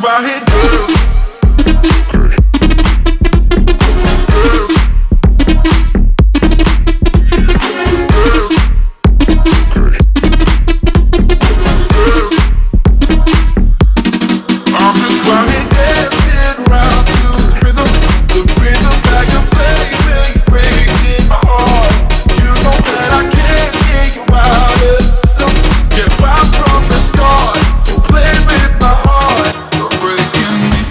Why it does.